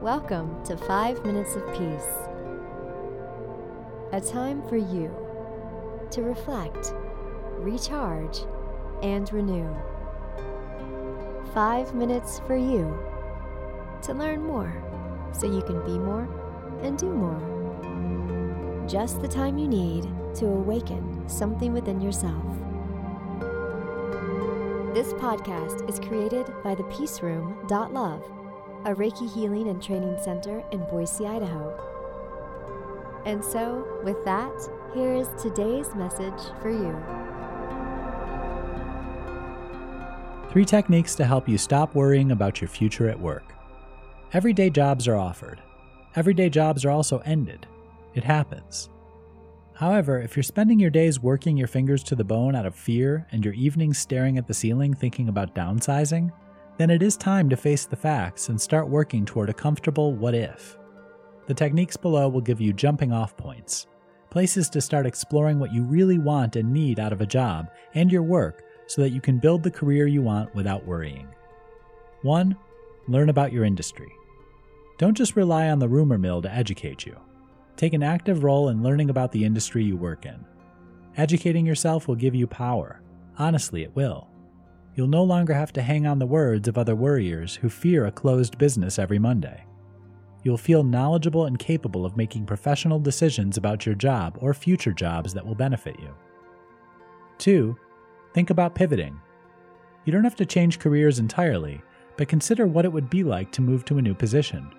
Welcome to 5 Minutes of Peace. A time for you to reflect, recharge, and renew. 5 minutes for you to learn more so you can be more and do more. Just the time you need to awaken something within yourself. This podcast is created by the Peace Room Love, a Reiki healing and training center in Boise, Idaho. And so, with that, here is today's message for you. Three techniques to help you stop worrying about your future at work. Everyday jobs are offered. Everyday jobs are also ended. It happens. However, if you're spending your days working your fingers to the bone out of fear and your evenings staring at the ceiling thinking about downsizing, then it is time to face the facts and start working toward a comfortable what if. The techniques below will give you jumping off points, places to start exploring what you really want and need out of a job and your work so that you can build the career you want without worrying. 1. Learn about your industry. Don't just rely on the rumor mill to educate you. Take an active role in learning about the industry you work in. Educating yourself will give you power. Honestly, it will. You'll no longer have to hang on the words of other worriers who fear a closed business every Monday. You'll feel knowledgeable and capable of making professional decisions about your job or future jobs that will benefit you. 2. Think about pivoting. You don't have to change careers entirely, but consider what it would be like to move to a new position.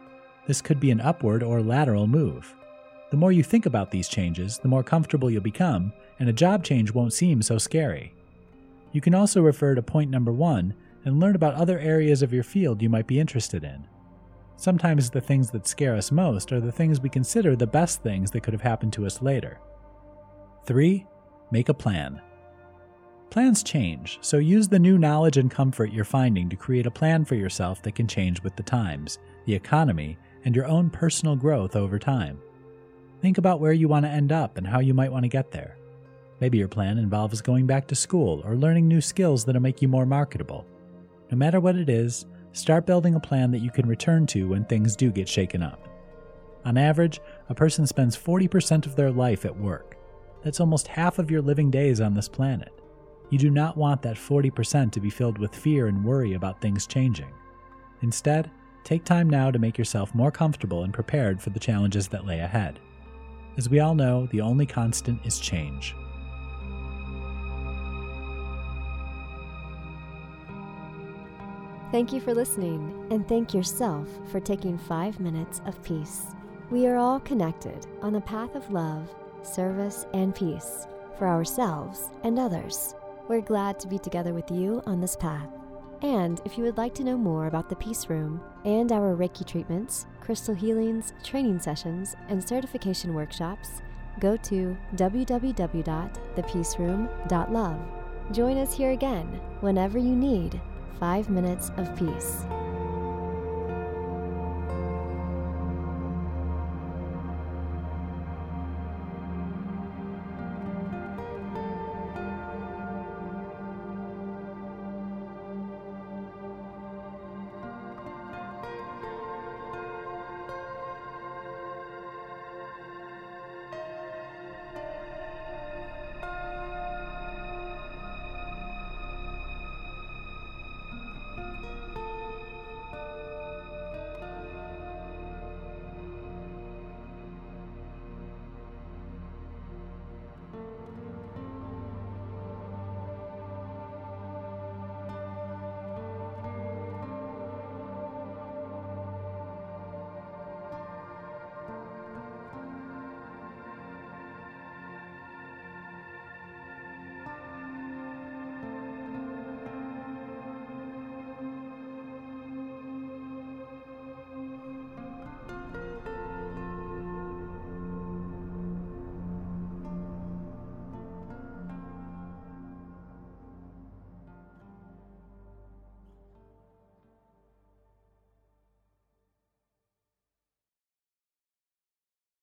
This could be an upward or lateral move. The more you think about these changes, the more comfortable you'll become, and a job change won't seem so scary. You can also refer to point number one and learn about other areas of your field you might be interested in. Sometimes the things that scare us most are the things we consider the best things that could have happened to us later. 3. Make a plan. Plans change, so use the new knowledge and comfort you're finding to create a plan for yourself that can change with the times, the economy, and your own personal growth over time. Think about where you want to end up and how you might want to get there. Maybe your plan involves going back to school or learning new skills that'll make you more marketable. No matter what it is, start building a plan that you can return to when things do get shaken up. On average, a person spends 40% of their life at work. That's almost half of your living days on this planet. You do not want that 40% to be filled with fear and worry about things changing. Instead, take time now to make yourself more comfortable and prepared for the challenges that lay ahead. As we all know, the only constant is change. Thank you for listening, and thank yourself for taking five minutes of peace. We are all connected on the path of love, service, and peace for ourselves and others. We're glad to be together with you on this path. And if you would like to know more about the Peace Room and our Reiki treatments, crystal healings, training sessions, and certification workshops, go to www.thepeaceroom.love. Join us here again whenever you need five minutes of peace.